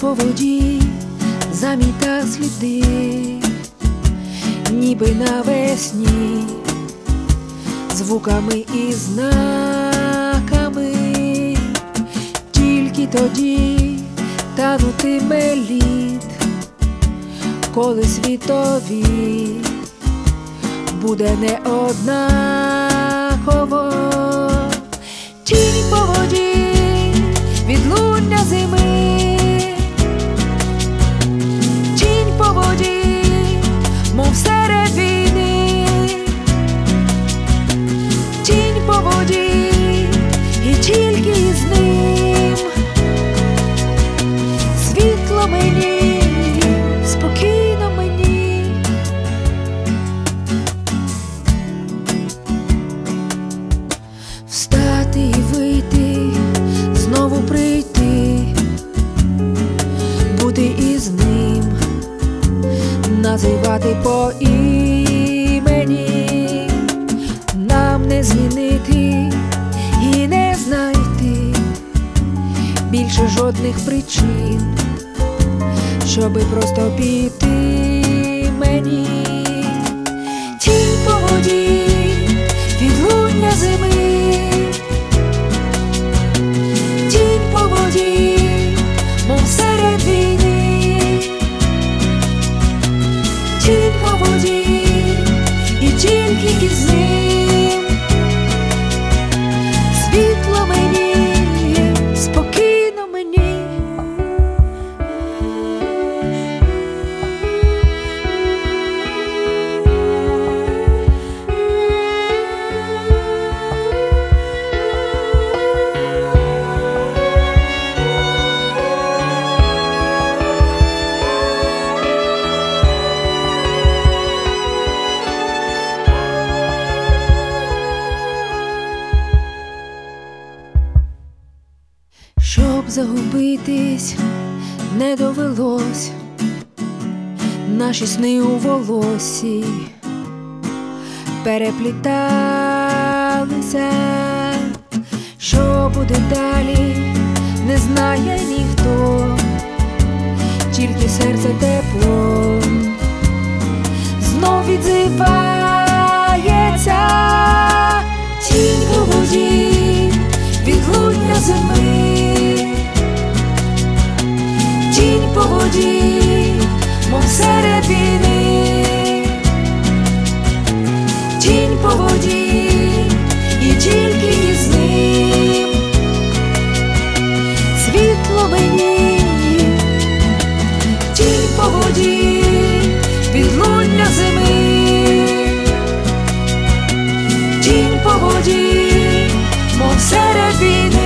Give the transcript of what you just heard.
по воді заміта сліди, ніби навесні, звуками і знаками, тільки тоді танутиме лід, коли світові буде неоднаково. Тінь бути із ним, називати по імені, нам не змінити і не знайти більше жодних причин, щоби просто піти мені. Тінь по воді, і тільки із загубитись не довелось, наші сни у волосі перепліталися, що буде далі, не знає ніхто, тільки серце тепло. Знов відзивається тінь по воді, відлуння зими, по воді, мов середини, тінь по воді, і тільки із ним. Світло мені, тінь по воді, відлуння зими, тінь по воді, мов середини.